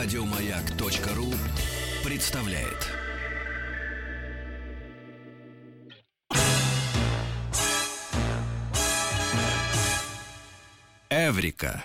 Радиомаяк.ру представляет. Эврика.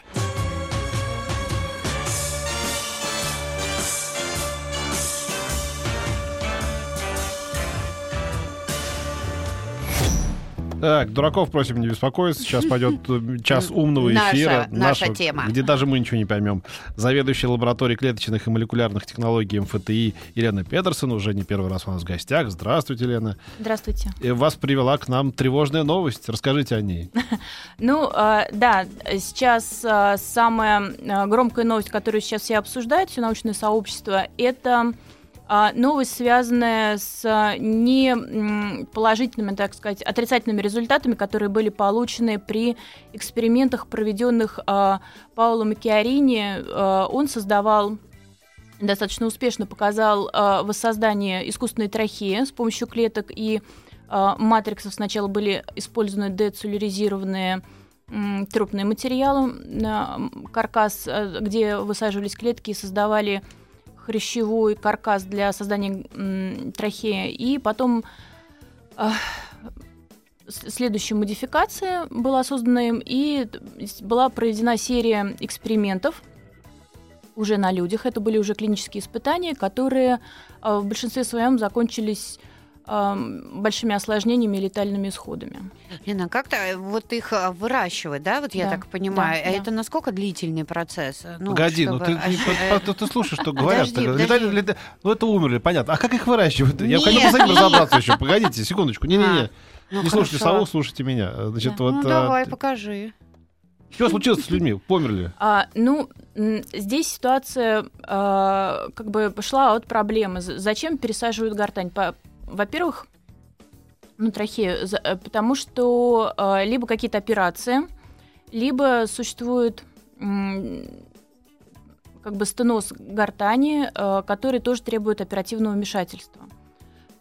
Так, дураков просим не беспокоиться. Сейчас пойдет э, час умного Наша- эфира. наша тема. Где даже мы ничего не поймем. Заведующая лабораторией клеточных и молекулярных технологий МФТИ Елена Петерсон уже не первый раз у нас в гостях. Здравствуйте, Лена. Здравствуйте. И вас привела к нам тревожная новость. Расскажите о ней. Ну, э, да, сейчас э, самая э, громкая новость, которую сейчас все обсуждают, все научное сообщество, это э, новость, связанная с э, не положительными, так сказать, отрицательными результатами, которые были получены при экспериментах, проведенных э, Паулом Макиарини. Э, Он создавал достаточно успешно показал воссоздание искусственной трахеи с помощью клеток и матриксов. Сначала были использованы децеллюризированные трупные материалы, каркас, где высаживались клетки и создавали хрящевой каркас для создания м, трахеи. И потом следующая модификация была создана им, и была проведена серия экспериментов, уже на людях. Это были уже клинические испытания, которые э, в большинстве своем закончились большими осложнениями и летальными исходами. Лена, как-то вот их а, выращивать, да, вот я Да, так понимаю, да, а да. это насколько длительный процесс? Ну, Погоди, ну чтобы ты, ощ- ты- э, ты- ты слушаешь, что говорят. Подожди, Летали- подожди. лета- Ну это умерли, понятно. А как их выращивают? Я Нет, бы с этим нет. разобраться еще. Погодите, секундочку. Не-не-не. ну, Не слушайте хорошо. сову, слушайте меня. Значит, Да. вот... Ну, а, давай, покажи. Что случилось с людьми? Померли? А, ну, здесь ситуация а, как бы пошла от проблемы. Зачем пересаживают гортань? По- Во-первых, ну, трахею, э, потому что а, либо какие-то операции, либо существует как бы стеноз гортани, а, который тоже требует оперативного вмешательства.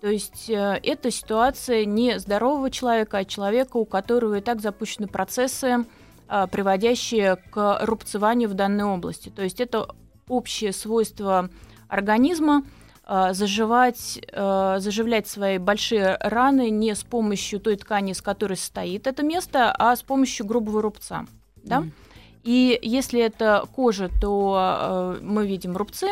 То есть э, это ситуация не здорового человека, а человека, у которого и так запущены процессы, а, приводящие к рубцеванию в данной области. То есть это общее свойство организма заживать, а, заживлять свои большие раны не с помощью той ткани, из которой состоит это место, а с помощью грубого рубца. Да? Мгм. И если это кожа, то э, мы видим рубцы.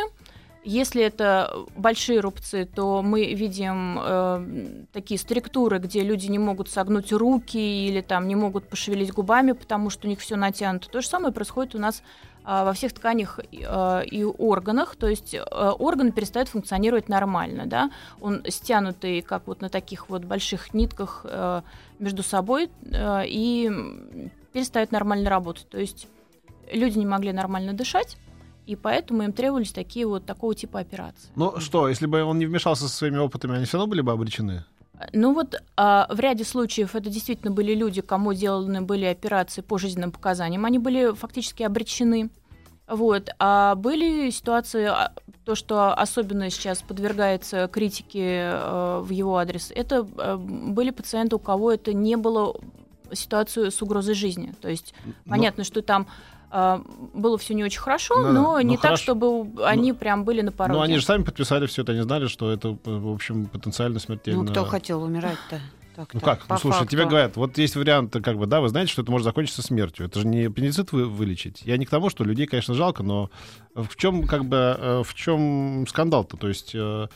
Если это большие рубцы, то мы видим э, такие структуры, где люди не могут согнуть руки или там не могут пошевелить губами, потому что у них все натянуто. То же самое происходит у нас а, во всех тканях э, и органах, то есть э, орган перестает функционировать нормально, да, он стянутый, как вот на таких вот больших нитках э, между собой, э, и перестает нормально работать. То есть люди не могли нормально дышать, и поэтому им требовались такие вот такого типа операции. Ну что, если бы он не вмешался со своими опытами, они все равно были бы обречены? Ну вот а, в ряде случаев это действительно были люди, кому сделаны были операции по жизненным показаниям, они были фактически обречены. Вот. А были ситуации, а, то, что особенно сейчас подвергается критике э, в его адрес, это э, были пациенты, у кого это не было ситуацию с угрозой жизни. То есть Ну, понятно, что там э, было все не очень хорошо, Ну да, но ну не так, хорошо. чтобы они прям были на пороге. Ну, они же сами подписали все это, они знали, что это, в общем, потенциально смертельно. Ну, кто хотел умирать-то? Так-то, Ну как? по Ну, слушай, факту. тебе говорят, вот есть вариант, как бы, да, вы знаете, что это может закончиться смертью. Это же не аппендицит вы, вылечить. Я не к тому, что людей, конечно, жалко, но в чем, как бы, э, в чем скандал-то? То есть э,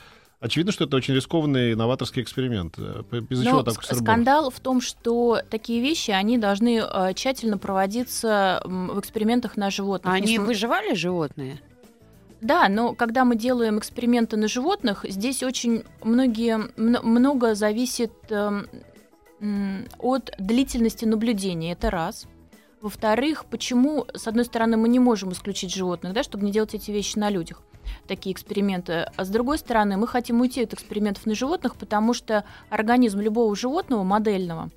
очевидно, что это очень рискованный новаторский эксперимент. Э, Из-за Но чего так ск- скандал в том, что такие вещи, они должны э, тщательно проводиться в экспериментах на животных. А они выживали, животные? Да, но когда мы делаем эксперименты на животных, здесь очень многие, мно- много зависит эм, от длительности наблюдения. Это раз. Во-вторых, почему, с одной стороны, мы не можем исключить животных, да, чтобы не делать эти вещи на людях, такие эксперименты. А с другой стороны, мы хотим уйти от экспериментов на животных, потому что организм любого животного, модельного,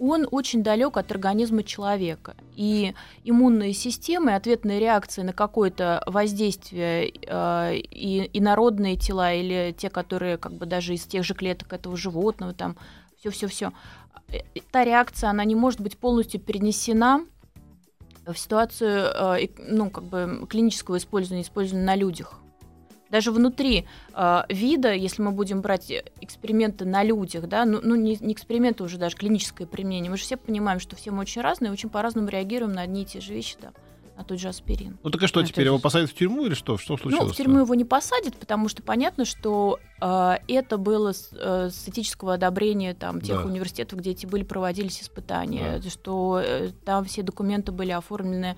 он очень далек от организма человека. И иммунные системы, ответные реакции на какое-то воздействие э, и инородные тела или те, которые как бы даже из тех же клеток этого животного, там все-все-все, та реакция, она не может быть полностью перенесена в ситуацию э, ну, как бы клинического использования, использования на людях. Даже внутри э, вида, если мы будем брать эксперименты на людях, да, ну, ну не, не эксперименты уже, даже клиническое применение, мы же все понимаем, что все мы очень разные, очень по-разному реагируем на одни и те же вещи, да, на тот же аспирин. Ну так и что Ну, теперь? это Его посадят в тюрьму или что? Что случилось? Ну, в тюрьму его не посадят, потому что понятно, что э, это было с, э, с этического одобрения там, тех Да. университетов, где эти были, проводились испытания, что э, там все документы были оформлены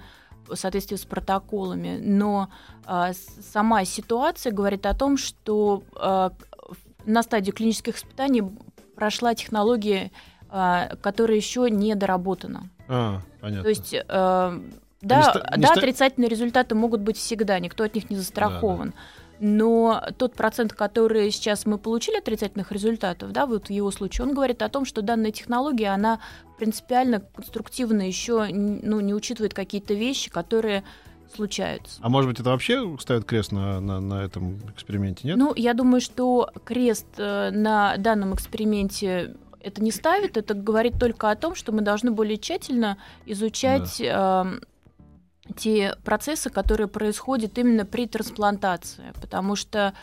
в соответствии с протоколами. Но э, сама ситуация говорит о том, что э, на стадию клинических испытаний прошла технология, э, которая еще не доработана. А, понятно. То есть, э, да, ста- не да, ста- отрицательные результаты могут быть всегда, никто от них не застрахован. Но тот процент, который сейчас мы получили отрицательных результатов, да, вот в его случае, он говорит о том, что данная технология, она принципиально конструктивно еще ну, не учитывает какие-то вещи, которые случаются. А может быть, это вообще ставит крест на, на, на этом эксперименте, нет? Ну, я думаю, что крест э, на данном эксперименте это не ставит, это говорит только о том, что мы должны более тщательно изучать эм, те процессы, которые происходят именно при трансплантации, потому что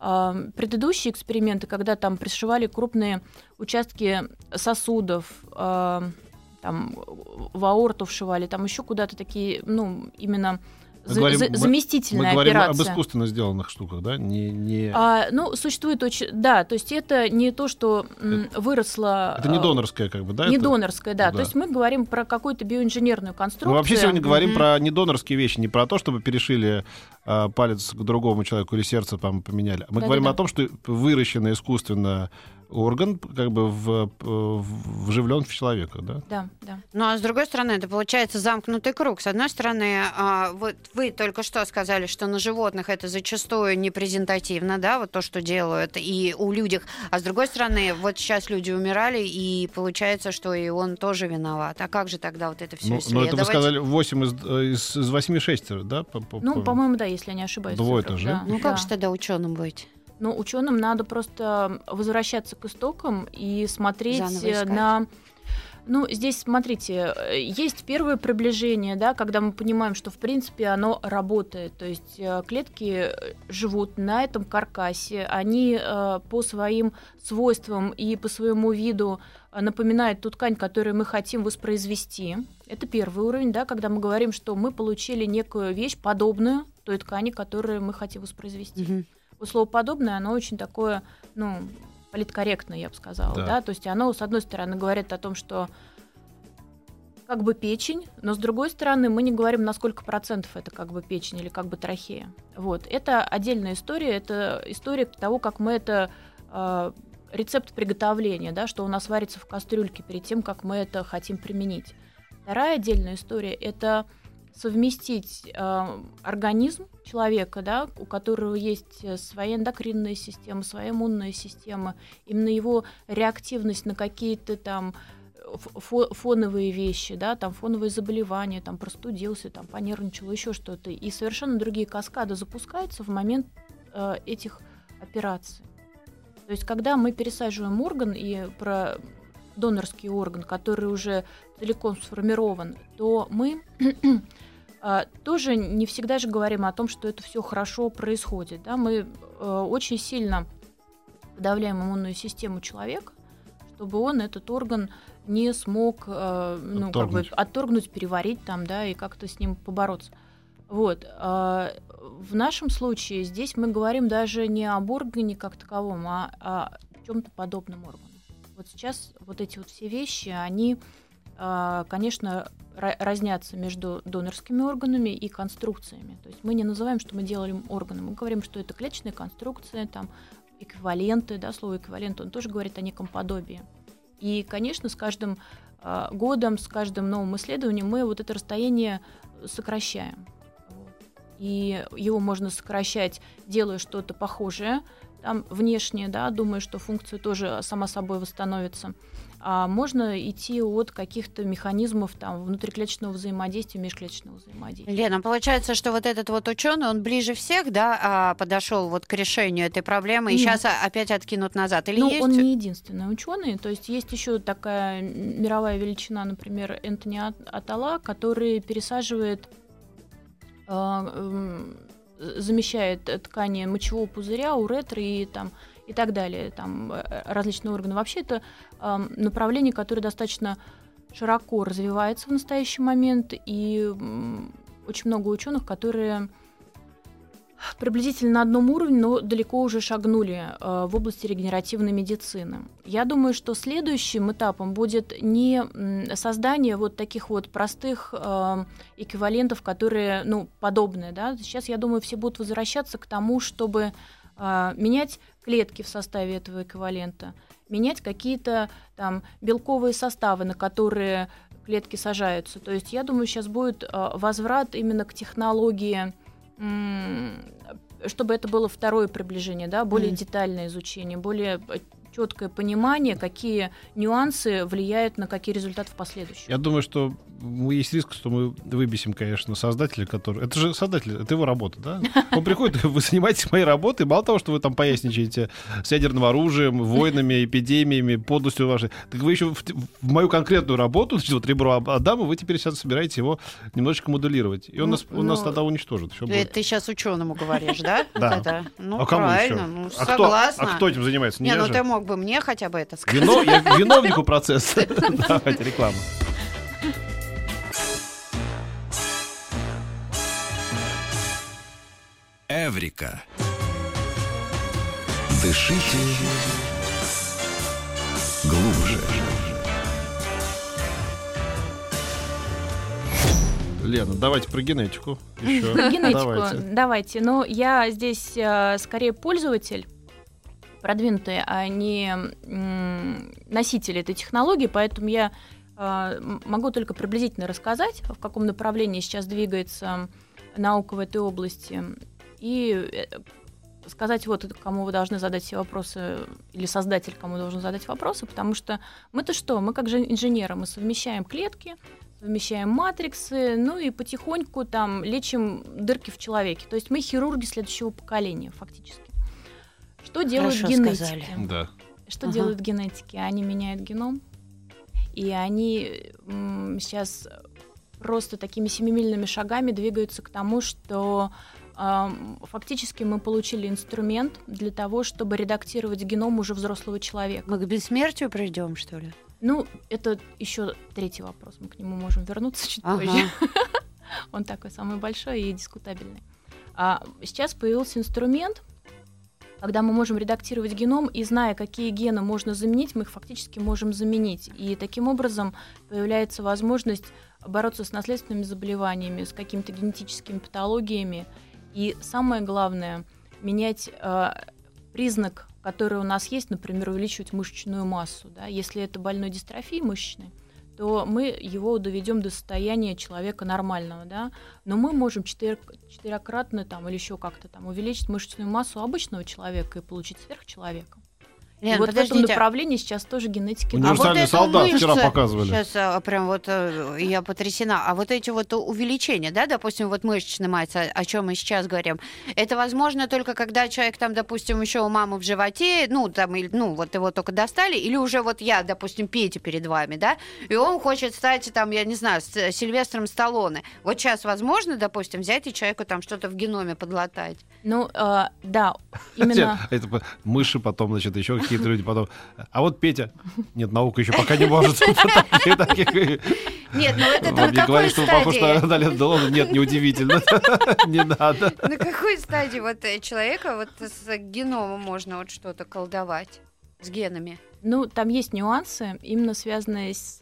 эм, предыдущие эксперименты, когда там пришивали крупные участки сосудов, эм, там в аорту вшивали, там еще куда-то такие, ну, именно Мы за- говорим- за- заместительная Мы говорим операция. об искусственно сделанных штуках, да? Не, не... А, ну, существует очень... Да, то есть это не то, что м, выросло... это не а, донорское, как бы, да? Не это? донорское, да. Да. То есть мы говорим про какую-то биоинженерную конструкцию. Мы вообще сегодня говорим Мгм. про недонорские вещи, не про то, чтобы перешили а, палец к другому человеку или сердце там поменяли. Мы Да-да-да. говорим о том, что выращенный искусственно орган как бы в, в- вживлен в человека, да? Да, да. Ну а с другой стороны, это получается замкнутый круг. С одной стороны, а, вот вы только что сказали, что на животных это зачастую не презентативно, да, вот то, что делают, и у людях. А с другой стороны, вот сейчас люди умирали, и получается, что и он тоже виноват. А как же тогда вот это все Ну, ну, исследовать? это вы сказали 8 из, э, из, из 8 шестеро, да? По- по- Ну, по- по-моему, да, если я не ошибаюсь. в Двое-то цифрах, же. да. Ну как Да. же тогда ученым быть? Ну, ученым надо просто возвращаться к истокам и смотреть э, на... Ну, здесь, смотрите, э, есть первое приближение, да, когда мы понимаем, что, в принципе, оно работает. То есть э, клетки живут на этом каркасе, они по своим свойствам и по своему виду напоминают ту ткань, которую мы хотим воспроизвести. Это первый уровень, да, когда мы говорим, что мы получили некую вещь, подобную той ткани, которую мы хотим воспроизвести. Мгм. Вот слово подобное, оно очень такое, ну, политкорректное, я бы сказала, Да. да. То есть оно, с одной стороны, говорит о том, что как бы печень, но с другой стороны, мы не говорим, на сколько процентов это как бы печень или как бы трахея. Вот. Это отдельная история, это история того, как мы это э, рецепт приготовления, да, что у нас варится в кастрюльке перед тем, как мы это хотим применить. Вторая отдельная история это совместить э, организм человека, да, у которого есть э, своя эндокринная система, своя иммунная система, именно его реактивность на какие-то там фо- фоновые вещи, да, там фоновые заболевания, там простудился, там понервничал, еще что-то, и совершенно другие каскады запускаются в момент э, этих операций. То есть, когда мы пересаживаем орган и про донорский орган, который уже целиком сформирован, то мы а, тоже не всегда же говорим о том, что это все хорошо происходит. Да? Мы э, очень сильно подавляем иммунную систему человека, чтобы он этот орган не смог э, ну, как бы Отторгнуть. отторгнуть, переварить там, да, и как-то с ним побороться. Вот. а, В нашем случае здесь мы говорим даже не об органе как таковом, а о чем-то подобном органу. Вот сейчас вот эти вот все вещи, они, а, конечно, ра- разнятся между донорскими органами и конструкциями. То есть мы не называем, что мы делаем органы, мы говорим, что это клеточная конструкция, там эквиваленты, да, слово эквивалент, он тоже говорит о неком подобии. И, конечно, с каждым а, годом, с каждым новым исследованием мы вот это расстояние сокращаем. И его можно сокращать, делая что-то похожее там внешне, да, думая, что функция тоже сама собой восстановится. А можно идти от каких-то механизмов там внутриклеточного взаимодействия, межклеточного взаимодействия. Лена, получается, что вот этот вот ученый, он ближе всех, да, а, подошел вот к решению этой проблемы, и Нет. сейчас опять откинут назад. Или ну, есть? он не единственный ученый, то есть есть еще такая мировая величина, например, Энтони Ат- Атала, который пересаживает, э, м, замещает ткани мочевого пузыря, уретры и там и так далее, там э, различные органы. Вообще это э, направление, которое достаточно широко развивается в настоящий момент, и м, очень много ученых, которые приблизительно на одном уровне, но далеко уже шагнули э, в области регенеративной медицины. Я думаю, что следующим этапом будет не создание вот таких вот простых э, эквивалентов, которые, ну, подобные, да. Сейчас, я думаю, все будут возвращаться к тому, чтобы э, менять клетки в составе этого эквивалента, менять какие-то там белковые составы, на которые клетки сажаются. То есть я думаю, сейчас будет возврат именно к технологии чтобы это было второе приближение, да, более Мгм. детальное изучение, более четкое понимание, какие нюансы влияют на какие результаты в последующем. Я думаю, что есть риск, что мы выбесим, конечно, создателя, который... Это же создатель, это его работа, да? Он приходит, вы занимаетесь моей работой, мало того, что вы там поясничаете с ядерным оружием, войнами, эпидемиями, подлостью вашей, так вы еще в, в мою конкретную работу, значит, вот ребро Ад- Адама, вы теперь сейчас собираетесь его немножечко моделировать. И он, Ну, нас, он нас ну, тогда уничтожит. Это будет. ты сейчас ученому говоришь, да? Да. Ну, а правильно, ну, а, кто, согласна. а кто этим занимается? Не Не, я ну же. Мог бы мне хотя бы это сказать. Вино, я виновнику процесса. Давайте реклама. Эврика. Дышите глубже. Лена, давайте про генетику еще. Про генетику Давайте. давайте. Но я здесь э, скорее пользователь продвинутый, а не м, носитель этой технологии, поэтому я м- могу только приблизительно рассказать, в каком направлении сейчас двигается наука в этой области, и э, сказать вот кому вы должны задать все вопросы, или создатель кому должен задать вопросы, потому что мы-то что, мы как же инженеры, мы совмещаем клетки, совмещаем матриксы, ну и потихоньку там лечим дырки в человеке. То есть мы хирурги следующего поколения, фактически. Что делают Хорошо генетики? сказали. Да. Что Ага. делают генетики? Они меняют геном, и они м, сейчас просто такими семимильными шагами двигаются к тому, что фактически мы получили инструмент для того, чтобы редактировать геном уже взрослого человека. Мы к бессмертию придем, что ли? Ну, это еще третий вопрос, мы к нему можем вернуться чуть Ага. позже. Он такой самый большой и дискутабельный. А сейчас появился инструмент, когда мы можем редактировать геном, и зная, какие гены можно заменить, мы их фактически можем заменить. И таким образом появляется возможность бороться с наследственными заболеваниями, с какими-то генетическими патологиями. И самое главное, менять э, признак, который у нас есть, например, увеличивать мышечную массу. Да? Если это больной дистрофии мышечной, то мы его доведем до состояния человека нормального, да, но мы можем четыре- четырехкратно там или еще как-то там увеличить мышечную массу обычного человека и получить сверхчеловека. И Лен, вот в этом подождите. направлении сейчас тоже генетики. Универсальный А вот солдат мышцу вчера показывали. Сейчас а, прям вот э, я потрясена. А вот эти вот увеличения, да, допустим, вот мышечная масса, о чем мы сейчас говорим, это возможно только когда человек там, допустим, еще у мамы в животе, ну там, или, ну вот его только достали, или уже вот я, допустим, Петя перед вами, да, и он хочет стать там, я не знаю, с э, Сильвестром Сталлоне. Вот сейчас возможно, допустим, взять и человеку там что-то в геноме подлатать. Ну, э, да, именно... Это мыши потом, значит, еще какие-то люди потом. А вот Петя. Нет, наука еще пока не может. Таких- Нет, ну это не какой говорит, что похож на на Лена Делону? Нет, неудивительно. Не надо. На какой стадии вот э, человека вот с геномом можно вот что-то колдовать? С генами? Ну, там есть нюансы, именно связанные с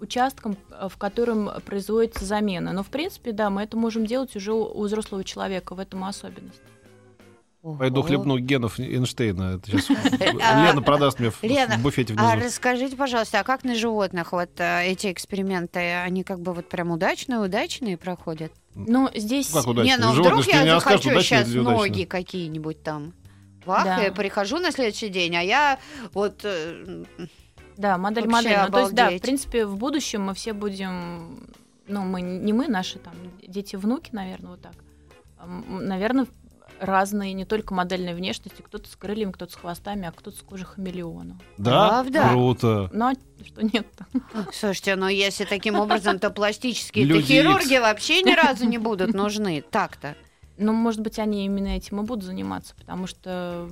участком, э, в котором производится замена. Но, в принципе, да, мы это можем делать уже у, у взрослого человека, в этом и особенность. Пойду Ого. хлебну генов Эйнштейна. Это сейчас А, Лена продаст мне в Лена, в буфете А внизу. расскажите, пожалуйста, а как на животных вот э, эти эксперименты, они как бы вот прям удачные, удачные проходят? Но здесь... Как удачно? не, ну вдруг я не захочу удачные сейчас ноги какие-нибудь там Да. я прихожу на следующий день, а я вот... э, Да, модель Вообще модель. Ну, то есть, да, в принципе, в будущем мы все будем, ну, мы не мы, наши там дети, внуки, наверное, вот так. Наверное, разные, не только модельной внешности, кто-то с крыльями, кто-то с хвостами, а кто-то с кожей хамелеона. Да? Правда? Круто. Ну, а что нет Слушайте, ну если таким образом, то пластические хирурги вообще ни разу не будут нужны. Так-то. Ну, может быть, они именно этим и будут заниматься, потому что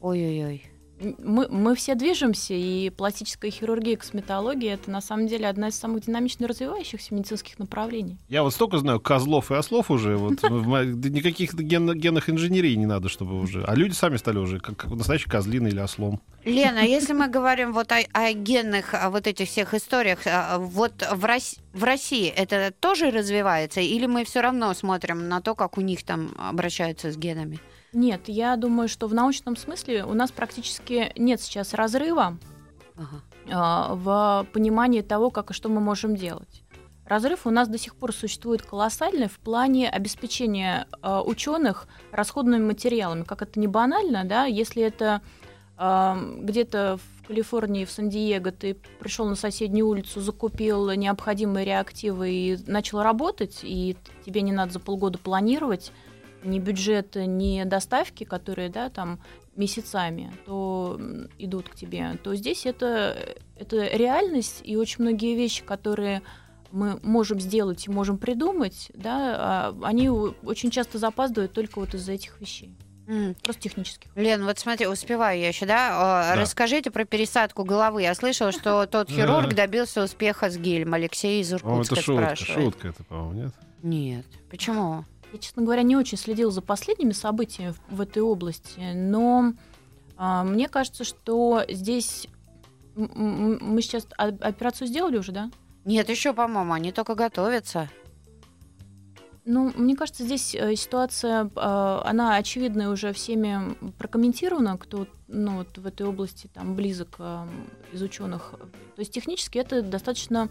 Ой-ой-ой. Мы, мы все движемся, и пластическая хирургия и косметология это на самом деле одна из самых динамично развивающихся медицинских направлений. Я вот столько знаю козлов и ослов уже. Вот, никаких ген- генных инженерий не надо, чтобы уже. А люди сами стали уже как, как настоящий козлин или ослом. Лена, если мы говорим вот о, о генных о вот этих всех историях, а, вот в, Рос- в России это тоже развивается, или мы все равно смотрим на то, как у них там обращаются с генами? Нет, я думаю, что в научном смысле у нас практически нет сейчас разрыва Ага. а, в понимании того, как и что мы можем делать. Разрыв у нас до сих пор существует колоссальный в плане обеспечения ученых расходными материалами. Как это не банально, да, если это а, где-то в Калифорнии, в Сан-Диего ты пришел на соседнюю улицу, закупил необходимые реактивы и начал работать, и тебе не надо за полгода планировать ни бюджет, ни доставки, которые, да, там месяцами, то идут к тебе, то здесь это, это реальность, и очень многие вещи, которые мы можем сделать и можем придумать, да, а, они очень часто запаздывают только вот из-за этих вещей, М. просто технических. Лен, вот смотри, успеваю я еще, да? Да. Расскажите про пересадку головы. Я слышала, что тот хирург добился успеха с гелем. Алексей из Иркутска это шутка. спрашивает. Шутка это, по-моему, нет? Нет. Почему? Я, честно говоря, не очень следила за последними событиями в, в этой области, но а, мне кажется, что здесь мы сейчас операцию сделали уже, да? Нет, еще, по-моему, они только готовятся. Ну, мне кажется, здесь э, ситуация, э, она очевидная уже всеми прокомментирована, кто ну, вот в этой области там близок э, из ученых. То есть технически это достаточно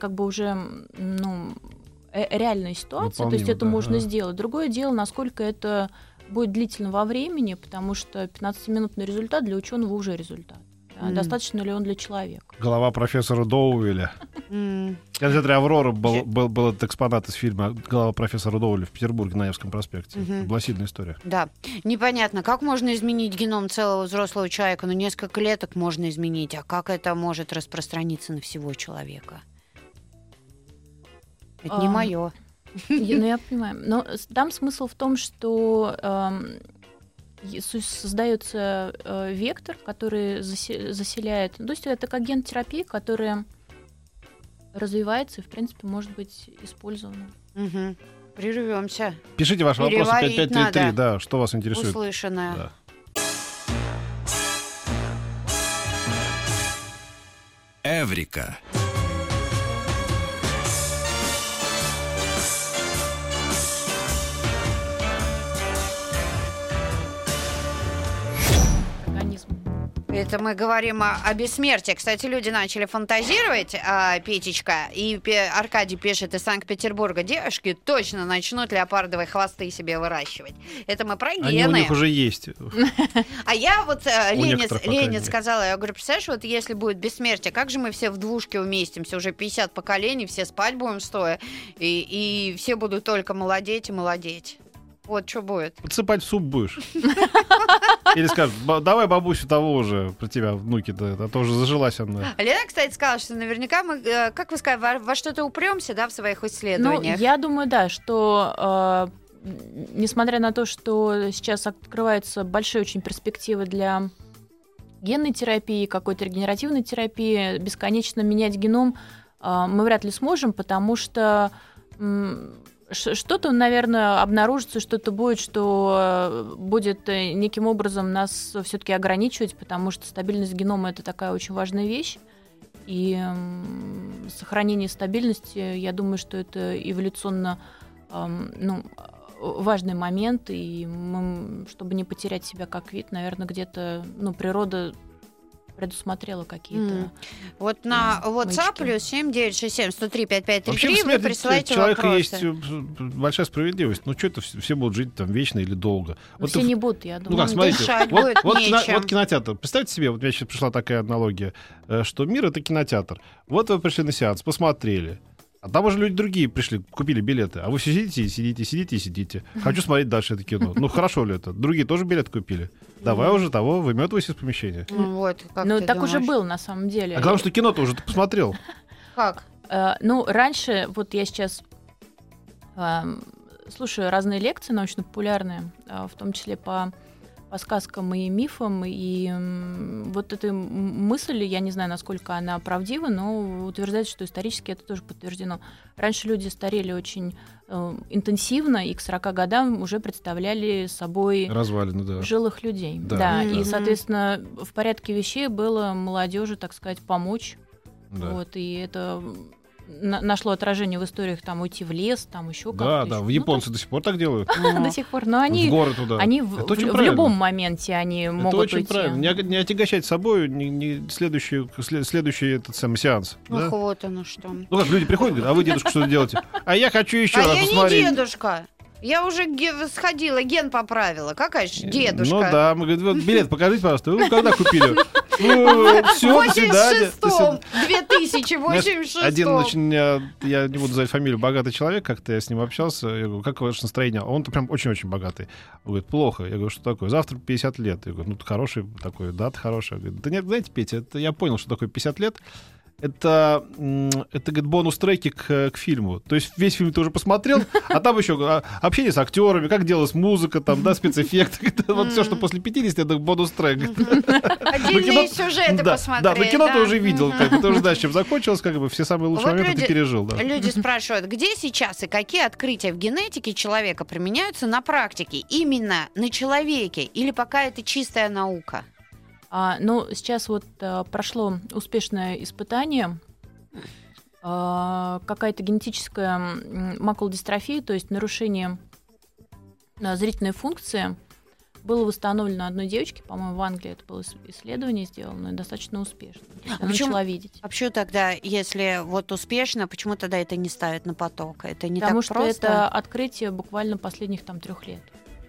как бы уже ну, э- реальная ситуация, то есть это да, можно ага. сделать. Другое дело, насколько это будет длительно во времени, потому что 15-минутный результат для ученого уже результат. Да, М. Достаточно ли он для человека? Голова профессора Доуэля. М, В кинотеатре «Аврора» был, был, был этот экспонат из фильма «Голова профессора Доуэля» в Петербурге на Невском проспекте. Мгм. Была сильная история. Да. Непонятно, как можно изменить геном целого взрослого человека? Ну, несколько клеток можно изменить, а как это может распространиться на всего человека? Это не Ам, мое. Ну, я понимаю. Но там смысл в том, что эм, создается э, вектор, который засе- заселяет. ну, То есть это как ген-терапия, которая развивается и, в принципе, может быть использована. Угу. Прервемся. Пишите ваши вопросы Переварить 5533, надо. да, что вас интересует. Услышанное. Да. Эврика. Это мы говорим о, о бессмертии. Кстати, люди начали фантазировать, а, Петечка, и Пе- Аркадий пишет из Санкт-Петербурга, девушки точно начнут леопардовые хвосты себе выращивать. Это мы про Они у гены. них уже есть. А я вот э, мере. сказала, я говорю, представляешь, вот если будет бессмертие, как же мы все в двушке уместимся, уже 50 поколений, все спать будем стоя, и все будут только молодеть и молодеть. Вот что будет. Подсыпать в суп будешь. Или скажешь, «Ба- давай бабусю того уже, про тебя внуки-то, а то уже зажилась она. Лена, кстати, сказала, что наверняка мы, э, как вы сказали, во, во что-то упремся, да, в своих Ну, исследованиях. я думаю, да, что э, несмотря на то, что сейчас открываются большие очень перспективы для генной терапии, какой-то регенеративной терапии, бесконечно менять геном э, мы вряд ли сможем, потому что что-то, наверное, обнаружится, что-то будет, что э, будет э, неким образом нас все-таки ограничивать, потому что стабильность генома это такая очень важная вещь. И сохранение стабильности, я думаю, что это эволюционно ну, важный момент, и мы, чтобы не потерять себя как вид, наверное, где-то, ну, природа предусмотрела какие-то. М. Вот на Да, WhatsApp плюс 7967 103 Вообще, в 5533 вы присылаете человека вопросы. есть э, большая справедливость. Ну, что это все, будут жить там вечно или долго? Но Вот все ты в- не будут, я Ну думаю. как, смотрите, дышать вот, будет вот, кино- вот кинотеатр. Представьте себе, вот у меня сейчас пришла такая аналогия, э, что мир это кинотеатр. Вот вы пришли на сеанс, посмотрели. А там уже люди другие пришли, купили билеты. А вы все сидите и сидите, сидите и сидите. Хочу смотреть дальше это кино. Ну хорошо ли это? Другие тоже билет купили. Давай уже того, выметывайся из помещения. Ну, Вот, как Ну, ты так уже думаешь? было на самом деле. А главное, что кино-то уже ты посмотрел. Как? Э, Ну, раньше, вот я сейчас эм, слушаю разные лекции научно-популярные, э, в том числе по, по сказкам и мифам, и вот эта мысль, я не знаю, насколько она правдива, но утверждается, что исторически это тоже подтверждено. Раньше люди старели очень э, интенсивно, и к 40 годам уже представляли собой Развалины, да. жилых людей. Да. Да, Мгм. и, соответственно, в порядке вещей было молодежи, так сказать, помочь Да. вот, и это на- нашло отражение в историях там уйти в лес, там еще как-то. Да, да, в Ну, японцы до сих пор так делают. до сих пор. Но они, в горы туда. они в, Это очень любом моменте они Это могут очень уйти. правильно. Не, отягощать собой не, следующий, след- следующий этот самый сеанс. Ах, вот оно что. Ну как, люди приходят, говорят, а вы, дедушка, что делаете? А я хочу еще а раз я посмотреть. не дедушка. Я уже ге- сходила, ген поправила. Какая же дедушка? Ну да, мы говорим, вот билет покажите, пожалуйста. Вы когда купили? Ну, все, до свидания. До 86-м, свидания. 2086 Один очень, э, я не буду называть фамилию, богатый человек, как-то я с ним общался, я говорю, как ваше настроение? Он прям очень-очень богатый. Он говорит, плохо. Я говорю, что такое? Завтра 50 лет. Я говорю, ну, хороший такой, дата хорошая. Говорит, да нет, знаете, Петя, это я понял, что такое 50 лет. Это, это говорит, бонус-треки к, к фильму. То есть весь фильм ты уже посмотрел, а там еще а, общение с актерами, как делалась музыка, там, да, спецэффекты. Вот все, что после 50, это бонус-трек. Отдельные сюжеты посмотреть. да, но кино ты уже видел, как бы, ты уже знаешь, чем закончилось, как бы все самые лучшие моменты ты пережил. Люди спрашивают, где сейчас и какие открытия в генетике человека применяются на практике, именно на человеке, или пока это чистая наука? А, ну, сейчас вот а, прошло успешное испытание. А, какая-то генетическая макулодистрофия, то есть нарушение а, зрительной функции, было восстановлено одной девочке, по-моему, в Англии это было ис- исследование сделано, и достаточно успешно. А она почему- начала видеть. А почему тогда, если вот успешно, почему тогда это не ставят на поток? Это не Потому так что просто? это открытие буквально последних там трех лет.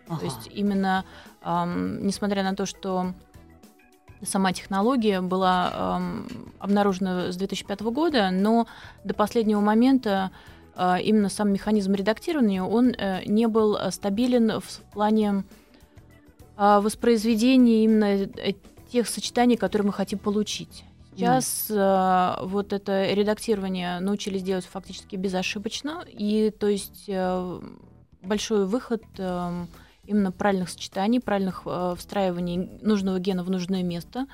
Ага. То есть именно, ам, несмотря на то, что сама технология была ам, обнаружена с 2005 года, но до последнего момента а, именно сам механизм редактирования, он э, не был э, стабилен в плане а, воспроизведения именно э, тех сочетаний, которые мы хотим получить. Сейчас э, вот это редактирование научились делать фактически безошибочно, и то есть э, большой выход э, именно правильных сочетаний, правильных э, встраиваний нужного гена в нужное место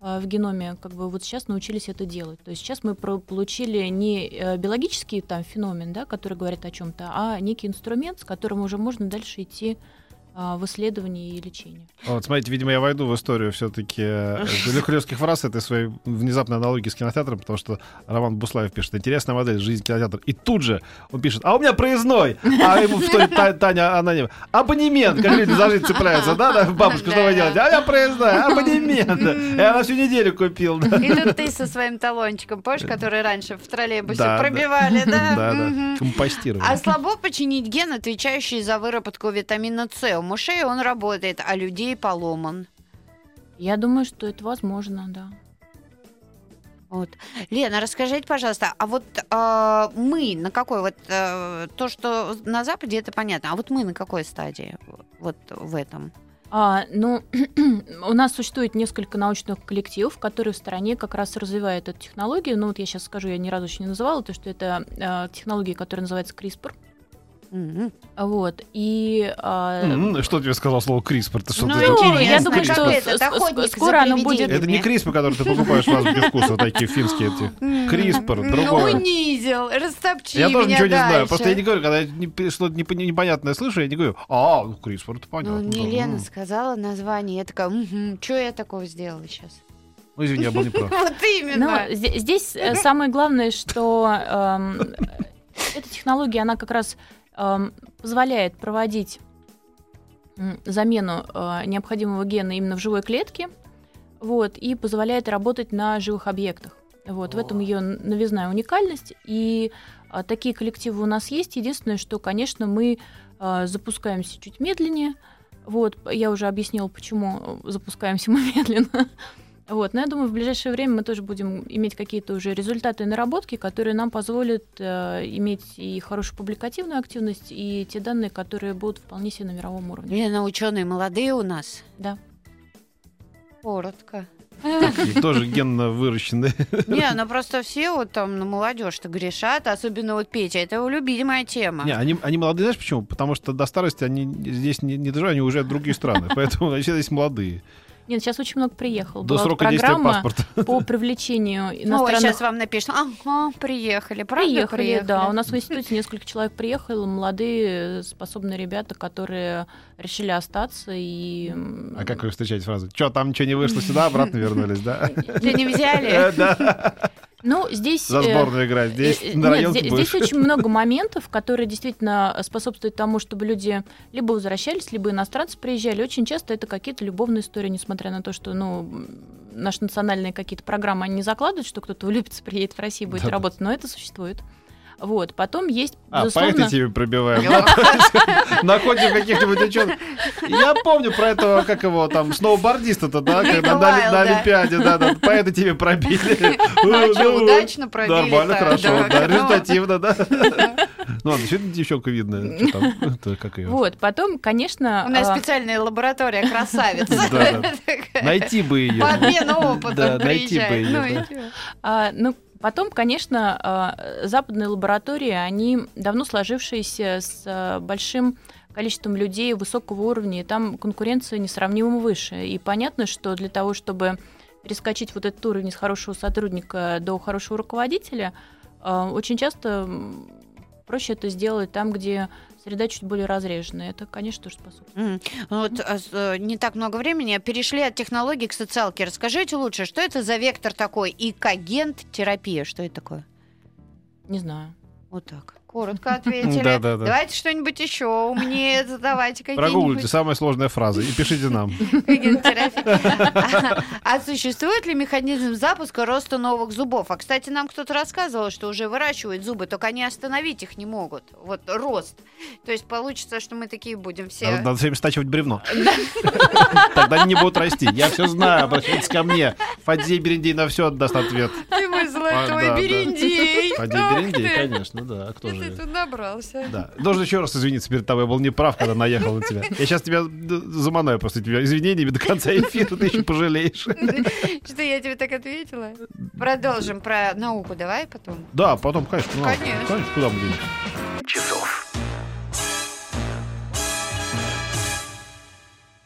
э, в геноме, как бы вот сейчас научились это делать. То есть сейчас мы про- получили не э, биологический там феномен, да, который говорит о чем-то, а некий инструмент, с которым уже можно дальше идти в исследовании и лечении. Вот, смотрите, видимо, я войду в историю все-таки Легкулевских фраз этой своей внезапной аналогии с кинотеатром, потому что Роман Буслаев пишет «Интересная модель. Жизнь кинотеатр». И тут же он пишет «А у меня проездной!» А ему вторит Та- Таня Ананева «Абонемент!» Как люди за жизнь цепляются, да? да? Бабушка, что вы делаете? А у меня проездной! Абонемент! Я на всю неделю купил. И тут ты со своим талончиком, помнишь, который раньше в троллейбусе пробивали, да? Да, да. Мгм. Компостирование. А слабо починить ген, отвечающий за выработку витамина С. Мышей он работает, а людей поломан. Я думаю, что это возможно, да. Вот. Лена, расскажите, пожалуйста, а вот э, мы на какой вот э, то, что на Западе, это понятно, а вот мы на какой стадии вот в этом? А, ну, у нас существует несколько научных коллективов, которые в стране как раз развивают эту технологию. Ну, вот я сейчас скажу, я ни разу еще не называла, то, что это э, технология, которая называется CRISPR. Мгм. Вот, и... а, М, Что тебе сказал слово CRISPR? Ты что, Ну, ты- интересно, я думаю, как что за скоро оно будет-. Это не CRISPR, который ты покупаешь в азбуке вкуса, такие финские эти. CRISPR, Ну, другое. унизил, растопчи Я тоже ничего не знаю. Просто я не говорю, когда я что-то непон- непонятное слышу, я не говорю, а, ну, CRISPR, это понятно. Ну, мне Лена ну. сказала название, я такая, что я такого сделала сейчас? Ну, извини, я был не прав. Вот Ну, именно. зде- здесь э, самое главное, что эм, эта технология, она как раз позволяет проводить замену э, необходимого гена именно в живой клетке. вот, и позволяет работать на живых объектах. Вот, в этом ее новизна и уникальность. И а, такие коллективы у нас есть. Единственное, что, конечно, мы а, запускаемся чуть медленнее. Вот, я уже объяснила, почему запускаемся мы медленно. Вот, но я думаю, в ближайшее время мы тоже будем иметь какие-то уже результаты наработки, которые нам позволят э, иметь и хорошую публикативную активность, и те данные, которые будут вполне себе на мировом уровне. Лена, ученые молодые у нас. Да. Коротко. И тоже генно выращенные. Не, ну просто все вот там на молодежь-то грешат, особенно вот Петя, это его любимая тема. Не, они, они молодые, знаешь почему? Потому что до старости они здесь не, не доживают, они уже от другие страны. Поэтому они здесь молодые. Нет, сейчас очень много приехало. До Была срока действия программа паспорта. по привлечению Ой, иностранных сейчас вам напишут, ага, приехали, правда Приехали, да. У нас в институте несколько человек приехало, молодые, способные ребята, которые решили остаться и... А как вы встречаете фразу? Что, там ничего не вышло, сюда обратно вернулись, да? Тебя не взяли? Да, Ну, здесь... за э, сборную играть. Здесь э, на нет, здесь, будешь. здесь очень много моментов, которые действительно способствуют тому, чтобы люди либо возвращались, либо иностранцы приезжали. Очень часто это какие-то любовные истории, несмотря на то, что ну, наши национальные какие-то программы они не закладывают, что кто-то влюбится, приедет в Россию, будет Да-да. работать, но это существует. Вот. Потом есть, А, по безусловно... этой теме пробиваем. Находим каких-нибудь ученых. Я помню про этого, как его там, сноубордиста-то, да, когда на. Олимпиаде, да, да, по этой теме пробили. Ну, а чё, Ну, удачно пробили Нормально, хорошо, да, ну. результативно, да. Ну, ладно, действительно девчонка видная. Что там? Это как ее? Вот, потом, конечно... У нас а, специальная лаборатория красавиц. Найти бы ее. По обмену опытом Да, найти бы Ну? А, ну, потом, конечно, а, западные лаборатории, они давно сложившиеся с а, большим количеством людей высокого уровня, и там конкуренция несравнимо выше. И понятно, что для того, чтобы перескочить вот этот уровень с хорошего сотрудника до хорошего руководителя, а, очень часто проще это сделать там, где среда чуть более разреженная. Это, конечно, тоже способствует. М, Вот а, э, не так много времени. Перешли от технологий к социалке. Расскажите лучше, что это за вектор такой? Икогент терапия. Что это такое? Не знаю. Вот так. Коротко ответили. Да-да-да. Давайте что-нибудь еще умнее задавайте Прогуглите какие-нибудь. самая сложная фраза и пишите нам. А существует ли механизм запуска роста новых зубов? А, кстати, нам кто-то рассказывал, что уже выращивают зубы, только они остановить их не могут. Вот рост. То есть получится, что мы такие будем все... Надо, надо все время стачивать бревно. Тогда они не будут расти. Я все знаю, обращайтесь ко мне. Фадзей Берендей на все отдаст ответ. Ты мой А, золотой да, да. берендей. Фадзей Берендей, конечно, да. А кто Ты же? тут набрался. Да. Должен еще раз извиниться перед тобой. Я был неправ, когда наехал на тебя. Я сейчас тебя заманаю после тебя извинениями до конца эфира, ты еще пожалеешь. Что я тебе так ответила? Продолжим про науку, давай потом. Да, потом, конечно. ну, Конечно. Конечно, куда мы денемся? часов.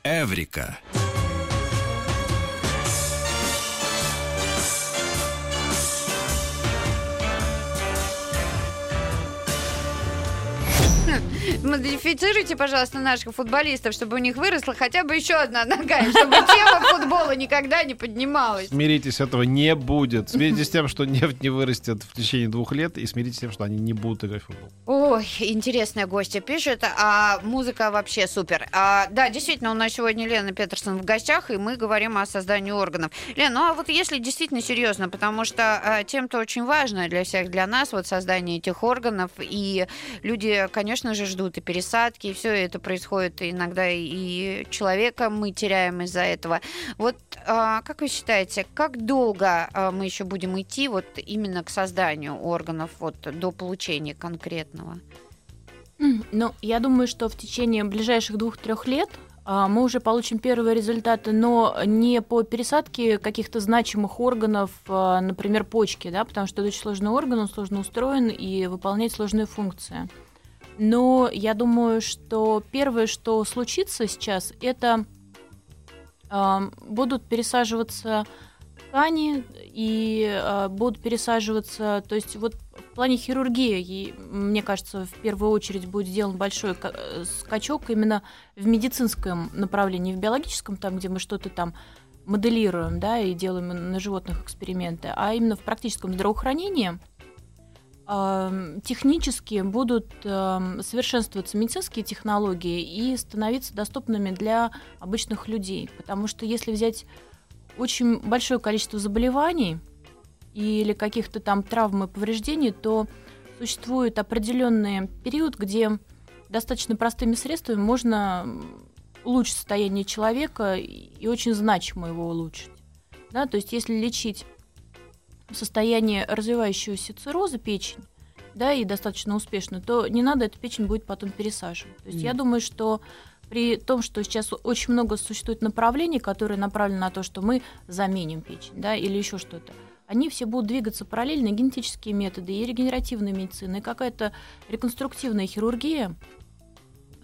Эврика. Модифицируйте, пожалуйста, наших футболистов, чтобы у них выросла хотя бы еще одна нога, чтобы тема футбола никогда не поднималась. Смиритесь, этого не будет. Смиритесь с тем, что нефть не вырастет в течение двух лет, и смиритесь с тем, что они не будут играть в футбол. Ой, интересная гостья пишет, а музыка вообще супер. А, да, действительно, у нас сегодня Лена Петерсон в гостях, и мы говорим о создании органов. Лена, ну а вот если действительно серьезно, потому что а, тем-то очень важно для всех, для нас, вот создание этих органов, и люди, конечно же, ждут и пересадки, и все это происходит иногда и человека мы теряем из-за этого. Вот а, как вы считаете, как долго а, мы еще будем идти вот именно к созданию органов вот до получения конкретного? Ну, я думаю, что в течение ближайших двух-трех лет а, мы уже получим первые результаты, но не по пересадке каких-то значимых органов, например, почки, да, потому что это очень сложный орган, он сложно устроен и выполняет сложные функции. Но я думаю, что первое, что случится сейчас, это а, будут пересаживаться ткани и а, будут пересаживаться, то есть вот в плане хирургии, и, мне кажется, в первую очередь будет сделан большой э, скачок именно в медицинском направлении, в биологическом, там, где мы что-то там моделируем, да, и делаем на животных эксперименты, а именно в практическом здравоохранении технически будут ам, совершенствоваться медицинские технологии и становиться доступными для обычных людей. Потому что если взять очень большое количество заболеваний или каких-то там травм и повреждений, то существует определенный период, где достаточно простыми средствами можно улучшить состояние человека и очень значимо его улучшить. Да, то есть если лечить состояние развивающегося цирроза печени, да, и достаточно успешно, то не надо эту печень будет потом пересаживать. То есть mm. я думаю, что при том, что сейчас очень много существует направлений, которые направлены на то, что мы заменим печень, да, или еще что-то, они все будут двигаться параллельно, генетические методы, и регенеративная медицина, и какая-то реконструктивная хирургия,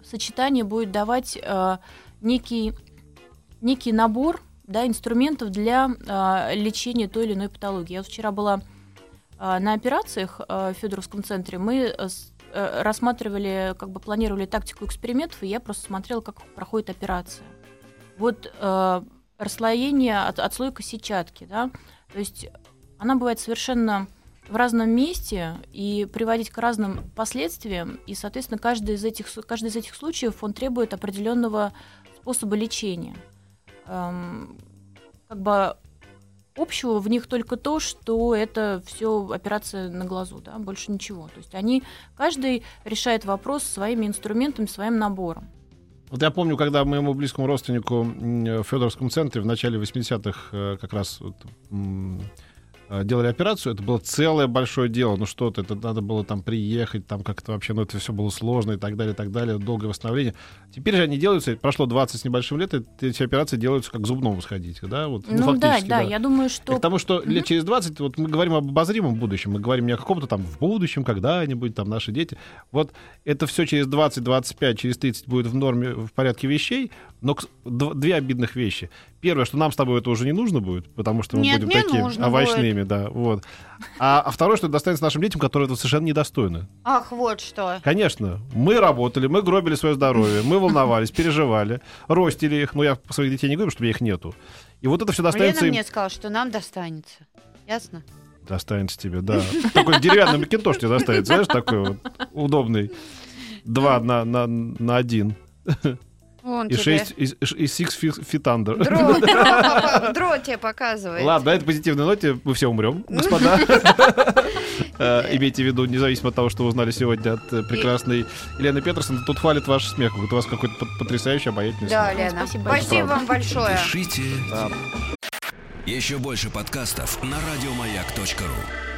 сочетание будет давать э, некий, некий набор да, инструментов для э, лечения той или иной патологии. Я вот вчера была э, на операциях э, в Федоровском центре. Мы э, э, рассматривали, как бы планировали тактику экспериментов, и я просто смотрела, как проходит операция. Вот э, расслоение, от, отслойка сетчатки, да, то есть она бывает совершенно в разном месте и приводить к разным последствиям. И, соответственно, каждый из этих, каждый из этих случаев он требует определенного способа лечения. Эм, как бы общего в них только то, что это все операция на глазу, да, больше ничего. То есть они, каждый решает вопрос своими инструментами, своим набором. Вот я помню, когда моему близкому родственнику в Федоровском центре в начале 80-х э, как раз вот, Э, делали операцию, это было целое большое дело. Ну что-то, это надо было там приехать, там как-то вообще, ну это все было сложно и так далее, и так далее, долгое восстановление. Теперь же они делаются, прошло 20 с небольшим лет, эти операции делаются как зубному сходить, да? Вот, ну, ну да, да, да, я думаю, что... И потому что mm-hmm. лет через 20, вот мы говорим об обозримом будущем, мы говорим не о каком-то там в будущем, когда-нибудь, там наши дети. Вот это все через 20, 25, через 30 будет в норме, в порядке вещей, но две обидных вещи. Первое, что нам с тобой это уже не нужно будет, потому что мы Нет, будем такими овощными, будет. да, вот. А, а второе, что это достанется нашим детям, которые этого совершенно недостойны. Ах, вот что. Конечно. Мы работали, мы гробили свое здоровье, мы волновались, переживали, ростили их. Ну, я своих детей не говорю, что у меня их нету. И вот это все достанется Лена им... мне сказала, что нам достанется. Ясно? Достанется тебе, да. Такой деревянный макинтош тебе достанется, знаешь, такой вот удобный. Два на, на, на один. Вон и тебе. 6, и, и Six Feet Under. Дро, тебе показывает. Ладно, на этой позитивной ноте мы все умрем, господа. Э, имейте в виду, независимо от того, что вы узнали сегодня от э, прекрасной Елены Петерсон, тут хвалит ваш смех. Вот у вас какой-то потрясающий, обаятельный Да, Лена, спасибо вам большое. Пишите. Еще больше подкастов на радиомаяк.ру